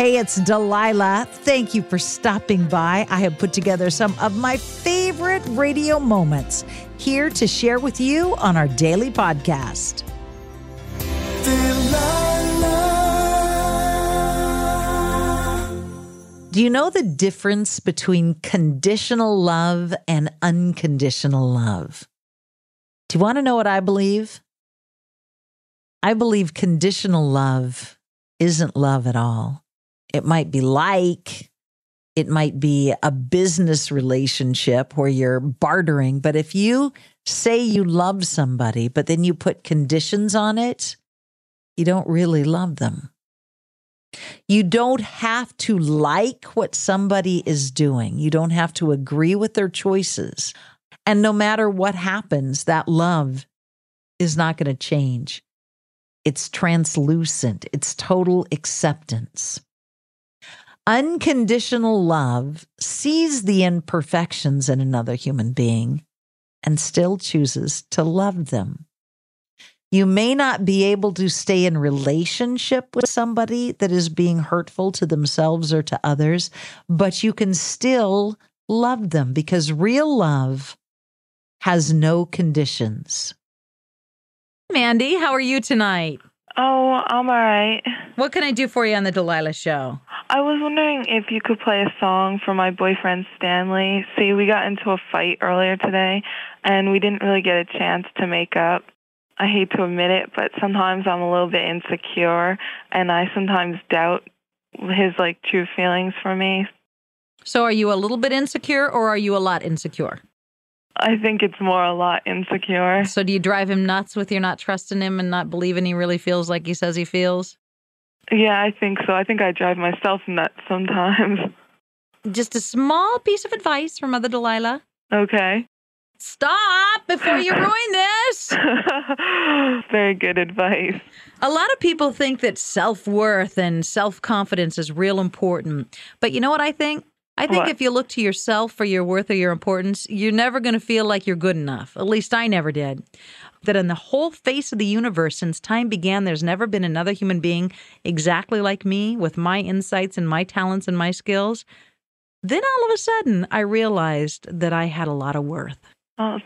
Hey, it's Delilah. Thank you for stopping by. I have put together some of my favorite radio moments here to share with you on our daily podcast. Do you know the difference between conditional love and unconditional love? Do you want to know what I believe? I believe conditional love isn't love at all. It might be like, it might be a business relationship where you're bartering. But if you say you love somebody, but then you put conditions on it, you don't really love them. You don't have to like what somebody is doing. You don't have to agree with their choices. And no matter what happens, that love is not going to change. It's translucent, it's total acceptance. Unconditional love sees the imperfections in another human being and still chooses to love them. You may not be able to stay in relationship with somebody that is being hurtful to themselves or to others, but you can still love them because real love has no conditions. Mandy, how are you tonight? Oh, I'm all right. What can I do for you on the Delilah show? I was wondering if you could play a song for my boyfriend Stanley. See, we got into a fight earlier today, and we didn't really get a chance to make up. I hate to admit it, but sometimes I'm a little bit insecure, and I sometimes doubt his like true feelings for me. So, are you a little bit insecure or are you a lot insecure? I think it's more a lot insecure. So, do you drive him nuts with you not trusting him and not believing he really feels like he says he feels? Yeah, I think so. I think I drive myself nuts sometimes. Just a small piece of advice from Mother Delilah. Okay. Stop before you ruin this. Very good advice. A lot of people think that self worth and self confidence is real important. But you know what I think? I think What? if you look to yourself for your worth or your importance, you're never going to feel like you're good enough. At least I never did. That in the whole face of the universe, since time began, there's never been another human being exactly like me with my insights and my talents and my skills. Then all of a sudden, I realized that I had a lot of worth. Oh,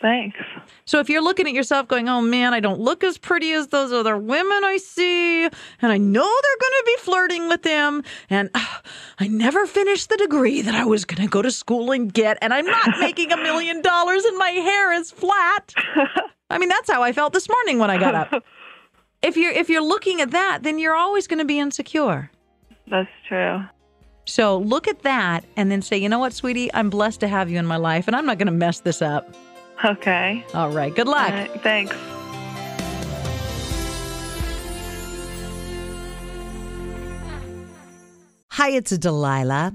thanks. So if you're looking at yourself going, oh man, I don't look as pretty as those other women I see, and I know they're going to be flirting with them, and ah, I never finished the degree that I was going to go to school and get, and I'm not making a million dollars and my hair is flat. I mean, that's how I felt this morning when I got up. If you're if you're looking at that, then you're always going to be insecure. That's true. So look at that and then say, you know what, sweetie, I'm blessed to have you in my life, and I'm not going to mess this up. Okay. All right, good luck. Right, thanks. Hi, it's Delilah.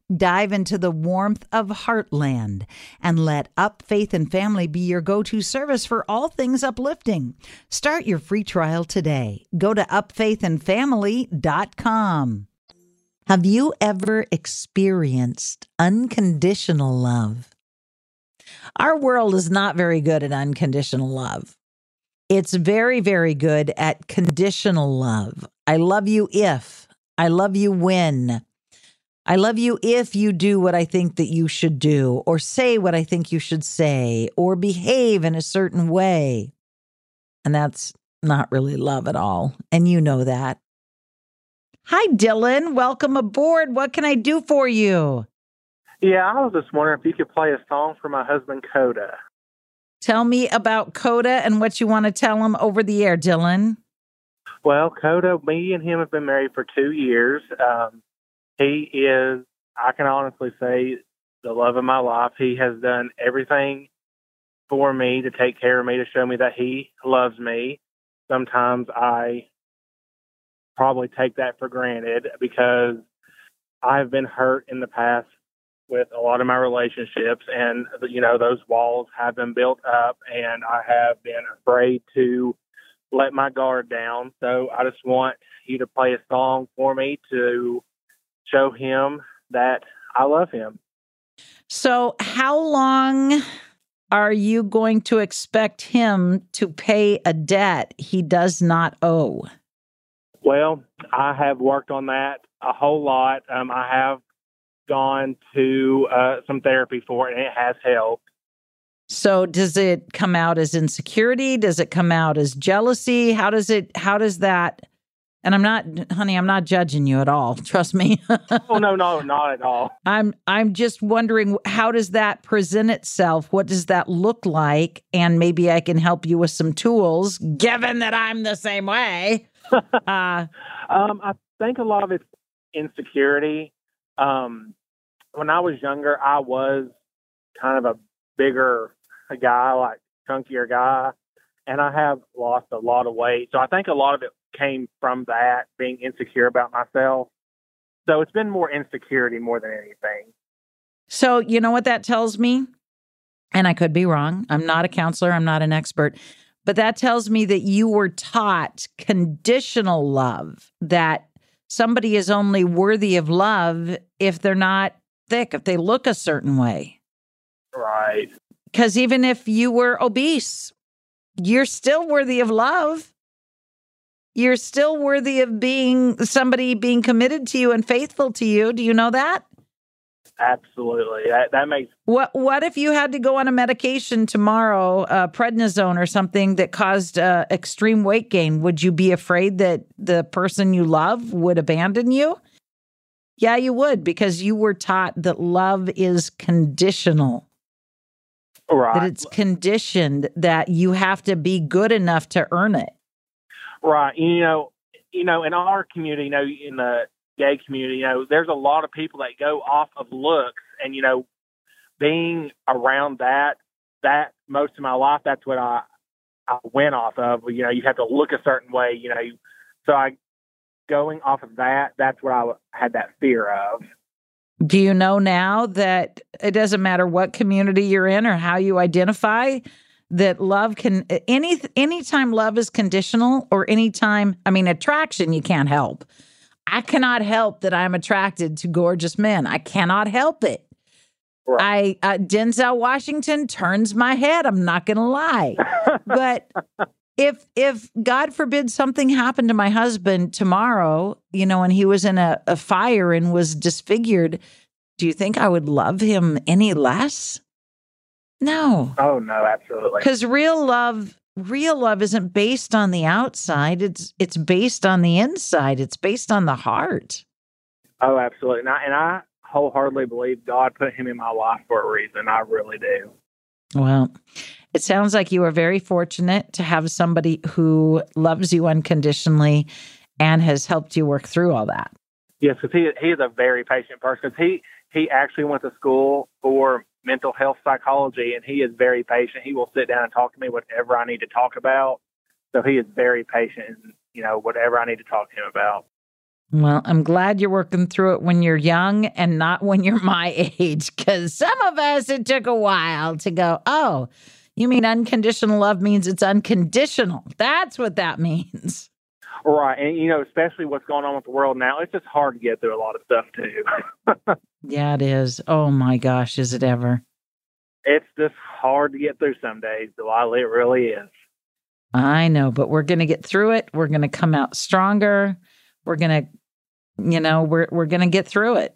Dive into the warmth of Heartland and let Up Faith and Family be your go to service for all things uplifting. Start your free trial today. Go to upfaithandfamily.com. Have you ever experienced unconditional love? Our world is not very good at unconditional love. It's very, very good at conditional love. I love you if, I love you when. I love you if you do what I think that you should do, or say what I think you should say, or behave in a certain way. And that's not really love at all. And you know that. Hi, Dylan. Welcome aboard. What can I do for you? Yeah, I was just wondering if you could play a song for my husband, Coda. Tell me about Coda and what you want to tell him over the air, Dylan. Well, Coda, me and him have been married for two years. Um, he is, I can honestly say, the love of my life. He has done everything for me to take care of me, to show me that he loves me. Sometimes I probably take that for granted because I've been hurt in the past with a lot of my relationships and you know those walls have been built up and I have been afraid to let my guard down so I just want you to play a song for me to show him that I love him. So, how long are you going to expect him to pay a debt he does not owe? Well, I have worked on that a whole lot. Um, I have gone to uh, some therapy for it, and it has helped. So, does it come out as insecurity? Does it come out as jealousy? How does it? How does that? And I'm not, honey, I'm not judging you at all. Trust me. oh no, no, not at all. I'm I'm just wondering how does that present itself? What does that look like? And maybe I can help you with some tools, given that I'm the same way. uh, um, I think a lot of it's insecurity. Um, when I was younger, I was kind of a bigger guy, like chunkier guy, and I have lost a lot of weight. So I think a lot of it came from that being insecure about myself. So it's been more insecurity more than anything. So, you know what that tells me? And I could be wrong. I'm not a counselor, I'm not an expert, but that tells me that you were taught conditional love, that somebody is only worthy of love if they're not thick, if they look a certain way. Right. Because even if you were obese, you're still worthy of love you're still worthy of being somebody being committed to you and faithful to you. Do you know that? Absolutely. That that makes What what if you had to go on a medication tomorrow, uh, prednisone or something that caused uh, extreme weight gain? Would you be afraid that the person you love would abandon you? Yeah, you would because you were taught that love is conditional. Right. That it's conditioned that you have to be good enough to earn it. Right. You know, you know, in our community, you know, in the gay community, you know, there's a lot of people that go off of looks and, you know, being around that, that most of my life, that's what I, I went off of. You know, you have to look a certain way, you know, so I, going off of that, that's what I had that fear of. Do you know now that it doesn't matter what community you're in or how you identify? That love can any anytime love is conditional or anytime I mean attraction you can't help. I cannot help that I'm attracted to gorgeous men. I cannot help it. Right. I uh, Denzel Washington turns my head. I'm not going to lie. but if if God forbid something happened to my husband tomorrow, you know, and he was in a, a fire and was disfigured, do you think I would love him any less? No. Oh no, absolutely. Because real love, real love isn't based on the outside. It's it's based on the inside. It's based on the heart. Oh, absolutely. And I, and I wholeheartedly believe God put him in my life for a reason. I really do. Well, It sounds like you are very fortunate to have somebody who loves you unconditionally and has helped you work through all that. Yes, because he he is a very patient person. Because he he actually went to school for mental health psychology, and he is very patient. He will sit down and talk to me whatever I need to talk about. So he is very patient, and you know whatever I need to talk to him about. Well, I'm glad you're working through it when you're young and not when you're my age, because some of us it took a while to go. Oh, you mean unconditional love means it's unconditional? That's what that means. Right. And, you know, especially what's going on with the world now, it's just hard to get through a lot of stuff, too. yeah, it is. Oh, my gosh, is it ever? It's just hard to get through some days, Delilah. It really is. I know, but we're going to get through it. We're going to come out stronger. We're going to, you know, we're, we're going to get through it.